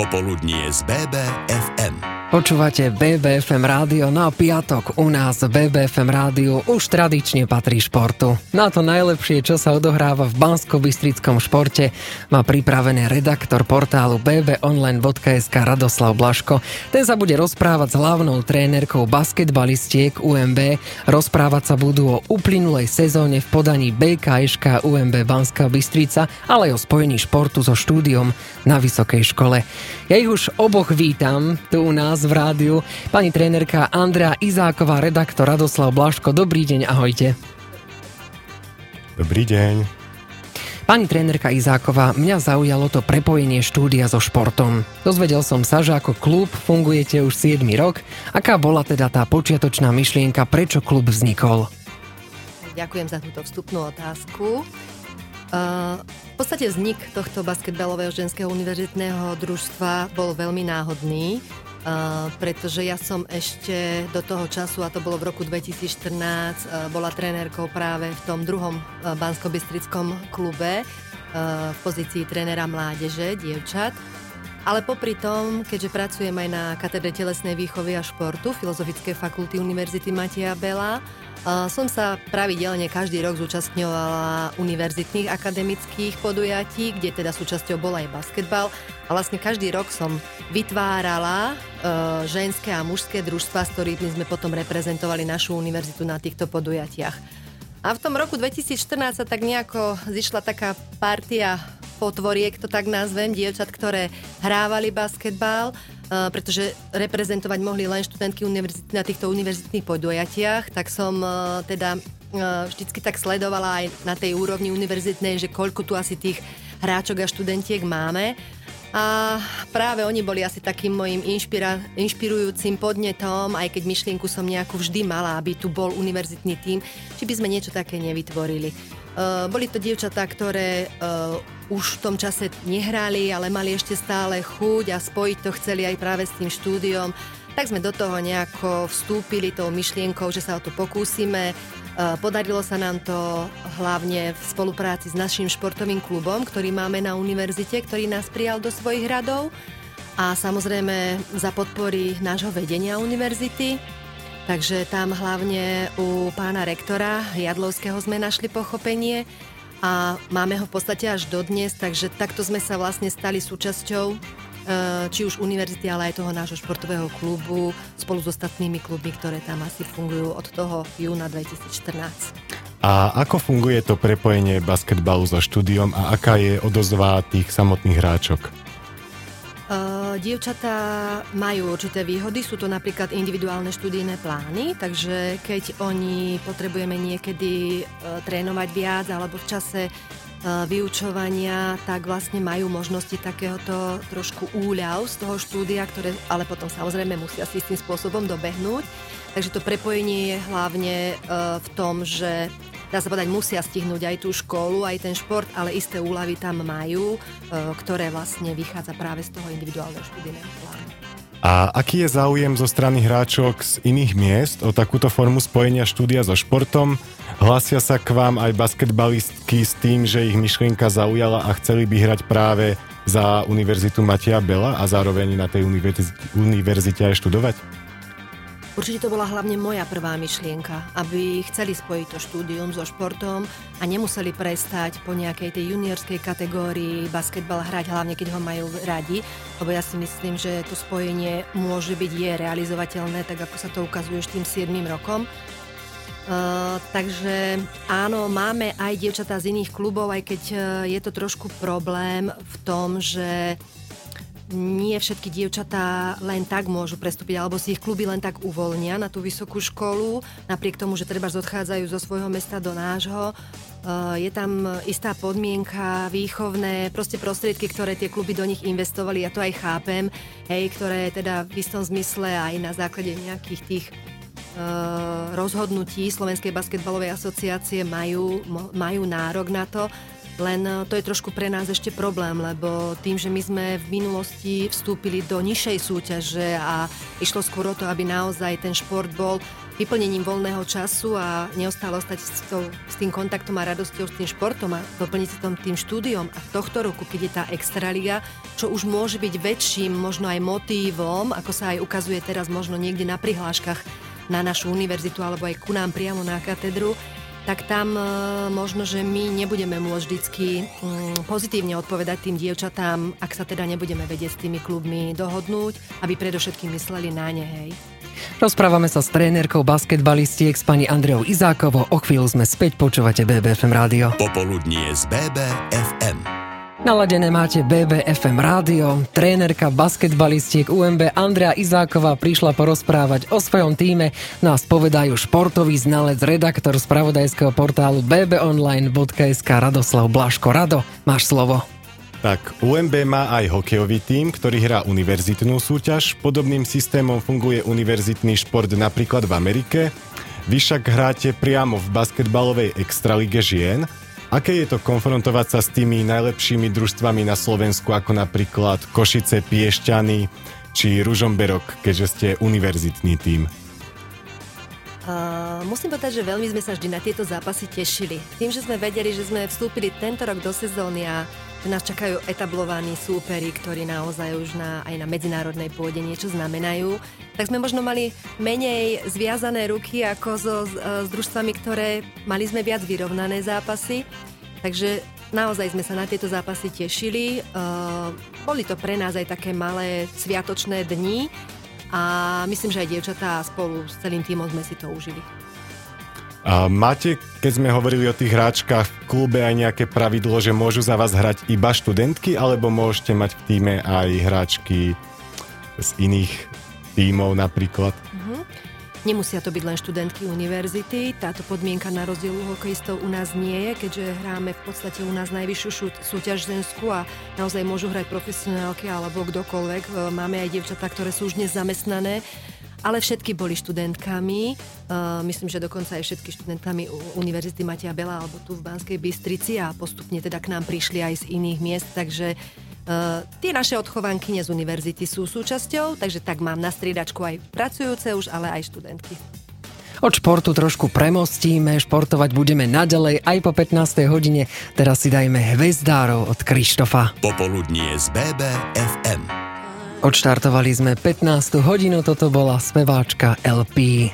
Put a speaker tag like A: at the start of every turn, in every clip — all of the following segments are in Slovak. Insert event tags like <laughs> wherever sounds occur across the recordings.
A: Popoludnie z BBFM.
B: Počúvate BBFM rádio na piatok u nás BBFM rádiu už tradične patrí športu. Na to najlepšie, čo sa odohráva v bansko-bystrickom športe, má pripravený redaktor portálu bbonline.sk Radoslav Blaško. Ten sa bude rozprávať s hlavnou trénerkou basketbalistiek UMB. Rozprávať sa budú o uplynulej sezóne v podaní BKŠK UMB Banská Bystrica, ale aj o spojení športu so štúdiom na vysokej škole. Ja ich už oboch vítam tu u nás v rádiu. Pani trénerka Andrea Izáková, redaktor Radoslav Blaško, dobrý deň, ahojte.
C: Dobrý deň.
B: Pani trénerka Izáková, mňa zaujalo to prepojenie štúdia so športom. Dozvedel som sa, že ako klub fungujete už 7 rok. Aká bola teda tá počiatočná myšlienka, prečo klub vznikol?
D: Ďakujem za túto vstupnú otázku. Uh, v podstate vznik tohto basketbalového ženského univerzitného družstva bol veľmi náhodný. Uh, pretože ja som ešte do toho času, a to bolo v roku 2014, uh, bola trénerkou práve v tom druhom uh, bansko klube v pozícii trénera mládeže, dievčat. Ale popri tom, keďže pracujem aj na katedre telesnej výchovy a športu Filozofickej fakulty Univerzity Matia Bela, som sa pravidelne každý rok zúčastňovala univerzitných akademických podujatí, kde teda súčasťou bol aj basketbal. A vlastne každý rok som vytvárala ženské a mužské družstva, s ktorými sme potom reprezentovali našu univerzitu na týchto podujatiach. A v tom roku 2014 sa tak nejako zišla taká partia potvoriek, to tak nazvem, dievčat, ktoré hrávali basketbal, uh, pretože reprezentovať mohli len študentky univerzity na týchto univerzitných podujatiach, tak som uh, teda uh, vždycky tak sledovala aj na tej úrovni univerzitnej, že koľko tu asi tých hráčok a študentiek máme. A práve oni boli asi takým mojim inšpira- inšpirujúcim podnetom, aj keď myšlienku som nejakú vždy mala, aby tu bol univerzitný tím, či by sme niečo také nevytvorili. Uh, boli to dievčatá, ktoré uh, už v tom čase nehrali, ale mali ešte stále chuť a spojiť to chceli aj práve s tým štúdiom. Tak sme do toho nejako vstúpili tou myšlienkou, že sa o to pokúsime. Podarilo sa nám to hlavne v spolupráci s našim športovým klubom, ktorý máme na univerzite, ktorý nás prijal do svojich radov a samozrejme za podpory nášho vedenia univerzity. Takže tam hlavne u pána rektora Jadlovského sme našli pochopenie a máme ho v podstate až dodnes, takže takto sme sa vlastne stali súčasťou Eh, či už univerzity, ale aj toho nášho športového klubu spolu s ostatnými klubmi, ktoré tam asi fungujú od toho júna 2014.
C: A ako funguje to prepojenie basketbalu so štúdiom a aká je odozva tých samotných hráčok?
D: Dievčatá majú určité výhody, sú to napríklad individuálne študijné plány, takže keď oni potrebujeme niekedy uh, trénovať viac alebo v čase E, vyučovania, tak vlastne majú možnosti takéhoto trošku úľav z toho štúdia, ktoré ale potom samozrejme musia si tým spôsobom dobehnúť. Takže to prepojenie je hlavne e, v tom, že dá sa povedať, musia stihnúť aj tú školu, aj ten šport, ale isté úľavy tam majú, e, ktoré vlastne vychádza práve z toho individuálneho študijného plánu.
C: A aký je záujem zo strany hráčok z iných miest o takúto formu spojenia štúdia so športom? Hlasia sa k vám aj basketbalistky s tým, že ich myšlienka zaujala a chceli by hrať práve za Univerzitu Matia Bela a zároveň na tej univerzite aj študovať?
D: Určite to bola hlavne moja prvá myšlienka, aby chceli spojiť to štúdium so športom a nemuseli prestať po nejakej tej juniorskej kategórii basketbal hrať, hlavne keď ho majú radi, lebo ja si myslím, že to spojenie môže byť, je realizovateľné, tak ako sa to ukazuje už tým 7 rokom. Uh, takže áno, máme aj dievčatá z iných klubov, aj keď uh, je to trošku problém v tom, že nie všetky dievčatá len tak môžu prestúpiť, alebo si ich kluby len tak uvoľnia na tú vysokú školu, napriek tomu, že treba odchádzajú zo svojho mesta do nášho. Uh, je tam istá podmienka, výchovné, proste prostriedky, ktoré tie kluby do nich investovali, ja to aj chápem, hej, ktoré teda v istom zmysle aj na základe nejakých tých Eh, rozhodnutí Slovenskej basketbalovej asociácie majú, majú nárok na to. Len e, to je trošku pre nás ešte problém, lebo tým, že my sme v minulosti vstúpili do nižšej súťaže a išlo skôr o to, aby naozaj ten šport bol vyplnením voľného času a neustále ostať s, to, s tým kontaktom a radosťou s tým športom a doplniť sa tom tým štúdiom. A v tohto roku, keď je tá extraliga, čo už môže byť väčším možno aj motívom, ako sa aj ukazuje teraz možno niekde na prihláškach na našu univerzitu alebo aj ku nám priamo na katedru, tak tam e, možno, že my nebudeme môcť vždycky mm, pozitívne odpovedať tým dievčatám, ak sa teda nebudeme vedieť s tými klubmi dohodnúť, aby predovšetkým mysleli na ne, hej.
B: Rozprávame sa s trénerkou basketbalistiek s pani Andreou Izákovo. O chvíľu sme späť, počúvate BBFM rádio.
A: Popoludnie z BBFM.
B: Naladené máte BBFM rádio. Trénerka basketbalistiek UMB Andrea Izáková prišla porozprávať o svojom týme. Nás povedajú športový znalec, redaktor spravodajského portálu bbonline.sk Radoslav Blaško. Rado, máš slovo.
C: Tak, UMB má aj hokejový tím, ktorý hrá univerzitnú súťaž. Podobným systémom funguje univerzitný šport napríklad v Amerike. Vy však hráte priamo v basketbalovej extralige žien. Aké je to konfrontovať sa s tými najlepšími družstvami na Slovensku, ako napríklad Košice, Piešťany či Ružomberok, keďže ste univerzitný tím?
D: Uh, musím povedať, že veľmi sme sa vždy na tieto zápasy tešili. Tým, že sme vedeli, že sme vstúpili tento rok do sezóny a že nás čakajú etablovaní súperi, ktorí naozaj už na, aj na medzinárodnej pôde niečo znamenajú, tak sme možno mali menej zviazané ruky ako so, s, s družstvami, ktoré mali sme viac vyrovnané zápasy. Takže naozaj sme sa na tieto zápasy tešili. Uh, boli to pre nás aj také malé sviatočné dni a myslím, že aj dievčatá spolu s celým týmom sme si to užili.
C: A máte, keď sme hovorili o tých hráčkach v klube aj nejaké pravidlo, že môžu za vás hrať iba študentky, alebo môžete mať v týme aj hráčky z iných tímov napríklad? Uh-huh.
D: Nemusia to byť len študentky univerzity. Táto podmienka na rozdiel u hokejistov u nás nie je, keďže hráme v podstate u nás najvyššiu súťaž ženskú a naozaj môžu hrať profesionálky alebo kdokoľvek. E, máme aj dievčatá, ktoré sú už dnes ale všetky boli študentkami. Uh, myslím, že dokonca aj všetky študentkami Univerzity Matia Bela alebo tu v Banskej Bystrici a postupne teda k nám prišli aj z iných miest, takže Uh, tie naše odchovanky z univerzity sú súčasťou, takže tak mám na striedačku aj pracujúce už, ale aj študentky.
B: Od športu trošku premostíme, športovať budeme naďalej aj po 15. hodine. Teraz si dajme hvezdárov od Krištofa.
A: Popoludnie z BBFM.
B: Odštartovali sme 15. hodinu, toto bola speváčka LP.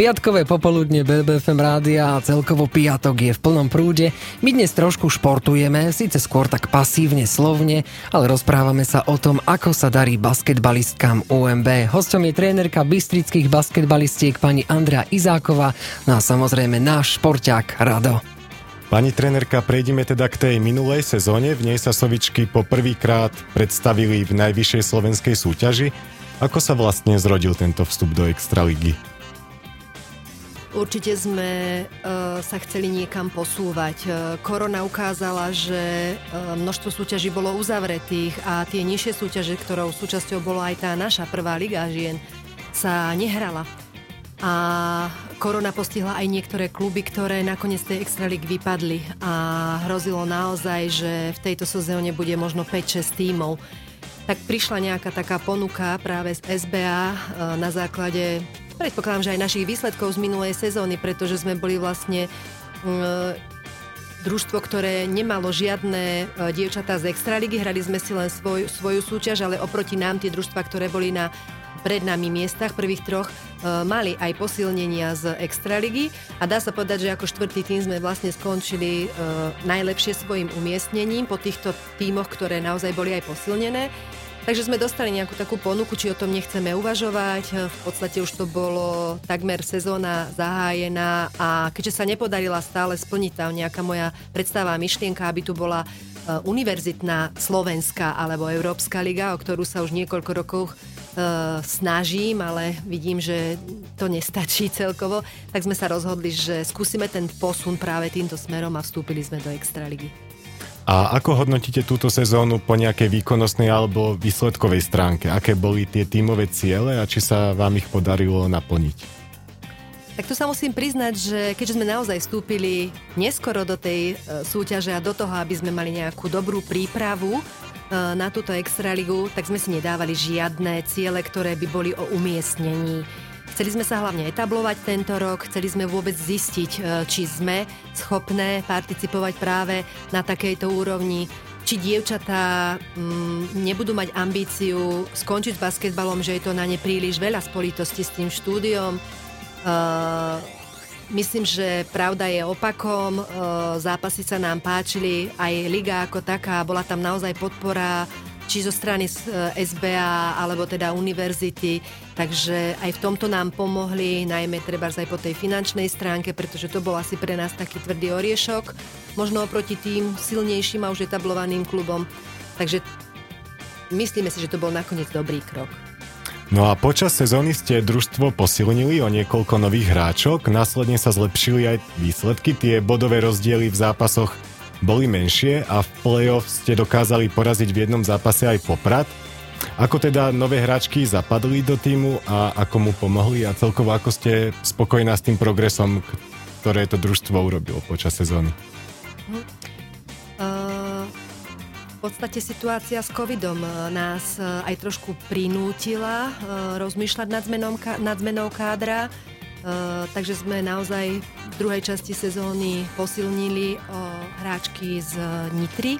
B: Piatkové popoludne BBFM rádia a celkovo piatok je v plnom prúde. My dnes trošku športujeme, síce skôr tak pasívne, slovne, ale rozprávame sa o tom, ako sa darí basketbalistkám UMB. Hostom je trénerka bystrických basketbalistiek pani Andrea Izáková, no a samozrejme náš šporťák Rado.
C: Pani trenerka, prejdeme teda k tej minulej sezóne. V nej sa Sovičky po prvýkrát predstavili v najvyššej slovenskej súťaži. Ako sa vlastne zrodil tento vstup do Extraligy?
D: Určite sme uh, sa chceli niekam posúvať. Uh, korona ukázala, že uh, množstvo súťaží bolo uzavretých a tie nižšie súťaže, ktorou súčasťou bola aj tá naša prvá liga žien, sa nehrala a korona postihla aj niektoré kluby, ktoré nakoniec tej extralík vypadli a hrozilo naozaj, že v tejto sezóne bude možno 5-6 tímov. Tak prišla nejaká taká ponuka práve z SBA e, na základe, predpokladám, že aj našich výsledkov z minulej sezóny, pretože sme boli vlastne e, družstvo, ktoré nemalo žiadne e, dievčatá z Extraligy, hrali sme si len svoj, svoju súťaž, ale oproti nám tie družstva, ktoré boli na pred nami miestach, prvých troch, e, mali aj posilnenia z Extraligy a dá sa povedať, že ako štvrtý tým sme vlastne skončili e, najlepšie svojim umiestnením po týchto tímoch, ktoré naozaj boli aj posilnené. Takže sme dostali nejakú takú ponuku, či o tom nechceme uvažovať. E, v podstate už to bolo takmer sezóna zahájená a keďže sa nepodarila stále splniť tam nejaká moja predstava a myšlienka, aby tu bola univerzitná slovenská alebo európska liga, o ktorú sa už niekoľko rokov uh, snažím, ale vidím, že to nestačí <laughs> celkovo, tak sme sa rozhodli, že skúsime ten posun práve týmto smerom a vstúpili sme do Extraligy.
C: A ako hodnotíte túto sezónu po nejakej výkonnostnej alebo výsledkovej stránke? Aké boli tie tímové ciele a či sa vám ich podarilo naplniť?
D: Tak tu sa musím priznať, že keďže sme naozaj vstúpili neskoro do tej e, súťaže a do toho, aby sme mali nejakú dobrú prípravu e, na túto extraligu, tak sme si nedávali žiadne ciele, ktoré by boli o umiestnení. Chceli sme sa hlavne etablovať tento rok, chceli sme vôbec zistiť, e, či sme schopné participovať práve na takejto úrovni, či dievčatá mm, nebudú mať ambíciu skončiť s basketbalom, že je to na ne príliš veľa spolitosti s tým štúdiom, myslím, že pravda je opakom. Uh, zápasy sa nám páčili, aj liga ako taká, bola tam naozaj podpora či zo strany SBA alebo teda univerzity, takže aj v tomto nám pomohli, najmä treba aj po tej finančnej stránke, pretože to bol asi pre nás taký tvrdý oriešok, možno oproti tým silnejším a už etablovaným klubom. Takže myslíme si, že to bol nakoniec dobrý krok.
C: No a počas sezóny ste družstvo posilnili o niekoľko nových hráčok, následne sa zlepšili aj výsledky, tie bodové rozdiely v zápasoch boli menšie a v play-off ste dokázali poraziť v jednom zápase aj Poprad. Ako teda nové hráčky zapadli do týmu a ako mu pomohli a celkovo ako ste spokojná s tým progresom, ktoré to družstvo urobilo počas sezóny?
D: Podstate situácia s covidom e, nás e, aj trošku prinútila e, rozmýšľať nad zmenou, nad zmenou kádra, takže sme naozaj v druhej časti sezóny posilnili hráčky z Nitry.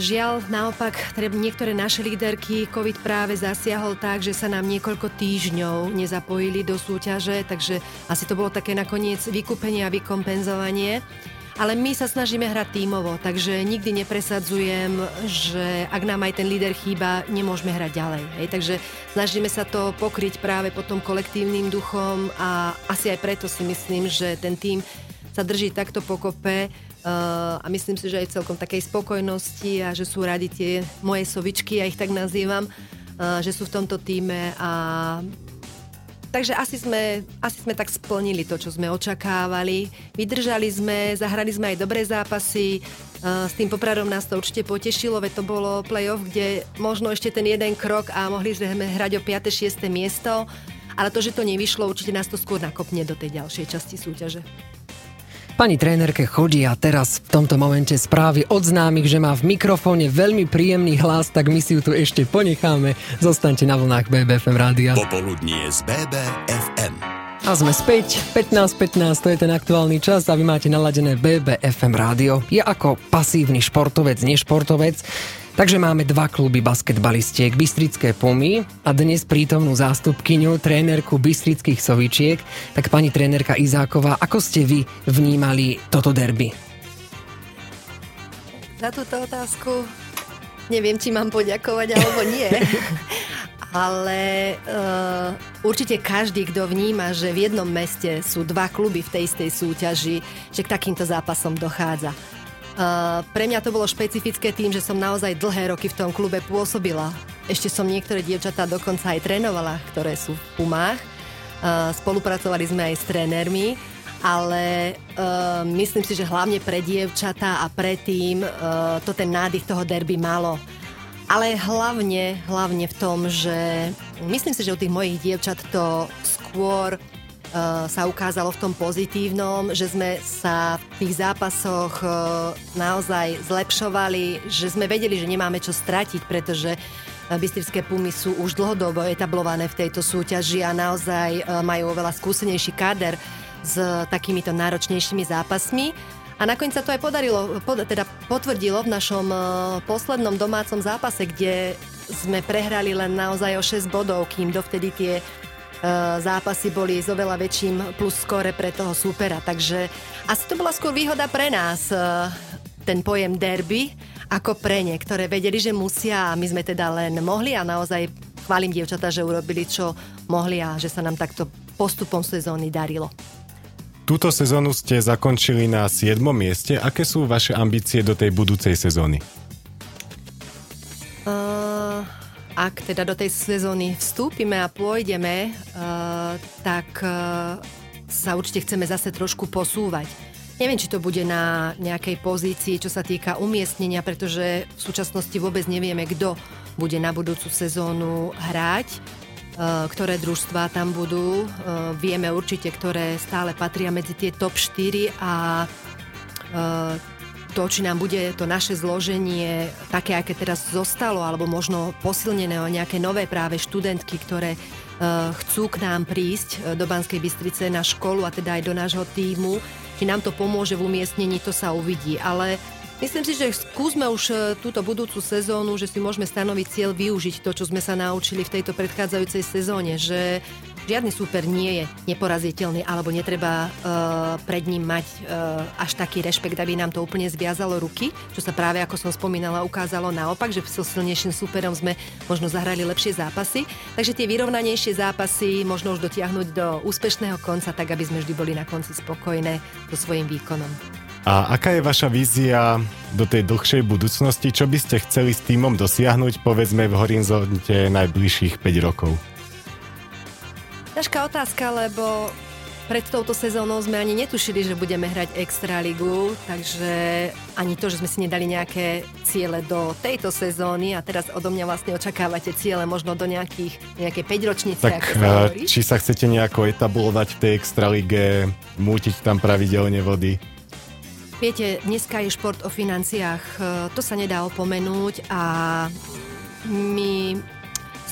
D: Žiaľ, naopak, niektoré naše líderky COVID práve zasiahol tak, že sa nám niekoľko týždňov nezapojili do súťaže, takže asi to bolo také nakoniec vykúpenie a vykompenzovanie ale my sa snažíme hrať tímovo, takže nikdy nepresadzujem, že ak nám aj ten líder chýba, nemôžeme hrať ďalej. Hej? Takže snažíme sa to pokryť práve potom kolektívnym duchom a asi aj preto si myslím, že ten tým sa drží takto pokope uh, a myslím si, že aj celkom takej spokojnosti a že sú radi tie moje sovičky, ja ich tak nazývam, uh, že sú v tomto týme a Takže asi sme, asi sme tak splnili to, čo sme očakávali. Vydržali sme, zahrali sme aj dobré zápasy. S tým popradom nás to určite potešilo, veď to bolo playoff, kde možno ešte ten jeden krok a mohli sme hrať o 5. 6. miesto. Ale to, že to nevyšlo, určite nás to skôr nakopne do tej ďalšej časti súťaže.
B: Pani trénerke chodia teraz v tomto momente správy od známych, že má v mikrofóne veľmi príjemný hlas, tak my si ju tu ešte ponecháme. Zostaňte na vlnách BBFM rádia.
A: Popoludnie z BBFM.
B: A sme späť, 15.15, to je ten aktuálny čas a vy máte naladené BBFM rádio. Je ako pasívny športovec, nešportovec. Takže máme dva kluby basketbalistiek, Bystrické Pumy a dnes prítomnú zástupkyňu, trénerku Bystrických Sovičiek. Tak pani trénerka Izáková, ako ste vy vnímali toto derby?
D: Za túto otázku neviem, či mám poďakovať alebo nie. <laughs> Ale uh, určite každý, kto vníma, že v jednom meste sú dva kluby v tej istej súťaži, že k takýmto zápasom dochádza. Uh, pre mňa to bolo špecifické tým, že som naozaj dlhé roky v tom klube pôsobila. Ešte som niektoré dievčatá dokonca aj trénovala, ktoré sú v Pumách. Uh, spolupracovali sme aj s trénermi, ale uh, myslím si, že hlavne pre dievčatá a pre tým to ten nádych toho derby malo. Ale hlavne, hlavne v tom, že myslím si, že u tých mojich dievčat to skôr Eh, sa ukázalo v tom pozitívnom, že sme sa v tých zápasoch eh, naozaj zlepšovali, že sme vedeli, že nemáme čo stratiť, pretože Bystrické Pumy sú už dlhodobo etablované v tejto súťaži a naozaj majú oveľa skúsenejší káder s takýmito náročnejšími zápasmi. A nakoniec sa to aj podarilo, pod, teda potvrdilo v našom poslednom domácom zápase, kde sme prehrali len naozaj o 6 bodov, kým dovtedy tie zápasy boli s oveľa väčším plus skore pre toho súpera. Takže asi to bola skôr výhoda pre nás, eh, ten pojem derby, ako pre ne, ktoré vedeli, že musia a my sme teda len mohli a naozaj chválim dievčata, že urobili čo mohli a že sa nám takto postupom sezóny darilo.
C: Túto sezónu ste zakončili na 7. mieste. Aké sú vaše ambície do tej budúcej sezóny?
D: Ak teda do tej sezóny vstúpime a pôjdeme, uh, tak uh, sa určite chceme zase trošku posúvať. Neviem, či to bude na nejakej pozícii, čo sa týka umiestnenia, pretože v súčasnosti vôbec nevieme, kto bude na budúcu sezónu hrať. ktoré družstvá tam budú. Vieme určite, ktoré stále patria medzi tie top 4 a to, či nám bude to naše zloženie také, aké teraz zostalo, alebo možno posilnené o nejaké nové práve študentky, ktoré uh, chcú k nám prísť do Banskej Bystrice na školu a teda aj do nášho týmu, či nám to pomôže v umiestnení, to sa uvidí. Ale Myslím si, že skúsme už e, túto budúcu sezónu, že si môžeme stanoviť cieľ využiť to, čo sme sa naučili v tejto predchádzajúcej sezóne, že žiadny súper nie je neporaziteľný alebo netreba uh, pred ním mať uh, až taký rešpekt, aby nám to úplne zviazalo ruky, čo sa práve, ako som spomínala, ukázalo naopak, že so silnejším súperom sme možno zahrali lepšie zápasy. Takže tie vyrovnanejšie zápasy možno už dotiahnuť do úspešného konca, tak aby sme vždy boli na konci spokojné so svojím výkonom.
C: A aká je vaša vízia do tej dlhšej budúcnosti? Čo by ste chceli s týmom dosiahnuť, povedzme, v horizonte najbližších 5 rokov?
D: Ťažká otázka, lebo pred touto sezónou sme ani netušili, že budeme hrať Extraligu, takže ani to, že sme si nedali nejaké ciele do tejto sezóny a teraz odo mňa vlastne očakávate ciele možno do nejakých, nejakej 5 ročnice,
C: tak, sa či sa chcete nejako etablovať v tej Extralige, mútiť tam pravidelne vody?
D: Viete, dneska je šport o financiách, e, to sa nedá opomenúť a my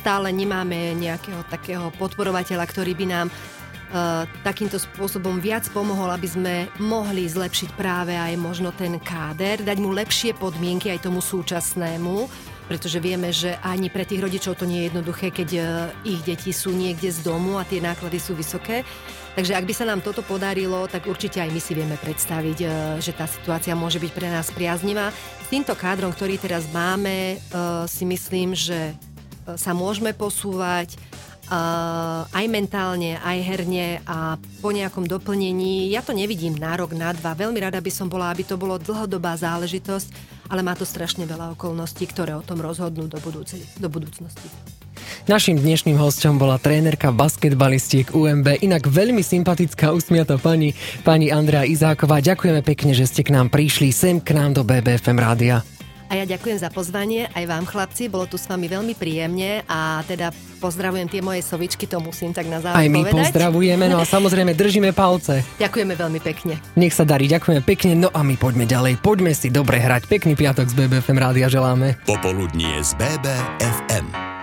D: stále nemáme nejakého takého podporovateľa, ktorý by nám uh, takýmto spôsobom viac pomohol, aby sme mohli zlepšiť práve aj možno ten káder, dať mu lepšie podmienky aj tomu súčasnému, pretože vieme, že ani pre tých rodičov to nie je jednoduché, keď uh, ich deti sú niekde z domu a tie náklady sú vysoké. Takže ak by sa nám toto podarilo, tak určite aj my si vieme predstaviť, e, že tá situácia môže byť pre nás priaznivá. S týmto kádrom, ktorý teraz máme, e, si myslím, že e, sa môžeme posúvať aj mentálne, aj herne a po nejakom doplnení. Ja to nevidím na rok, na dva. Veľmi rada by som bola, aby to bolo dlhodobá záležitosť, ale má to strašne veľa okolností, ktoré o tom rozhodnú do, budúci, do budúcnosti.
B: Našim dnešným hostom bola trénerka basketbalistiek UMB, inak veľmi sympatická usmiata pani, pani Andrea Izáková. Ďakujeme pekne, že ste k nám prišli sem k nám do BBFM rádia.
D: A ja ďakujem za pozvanie, aj vám chlapci, bolo tu s vami veľmi príjemne a teda pozdravujem tie moje sovičky, to musím tak na záver
B: Aj my
D: povedať.
B: pozdravujeme, no a samozrejme držíme palce. <laughs>
D: Ďakujeme veľmi pekne.
B: Nech sa darí, ďakujeme pekne, no a my poďme ďalej, poďme si dobre hrať. Pekný piatok z BBFM rádia želáme.
A: Popoludnie z BBFM.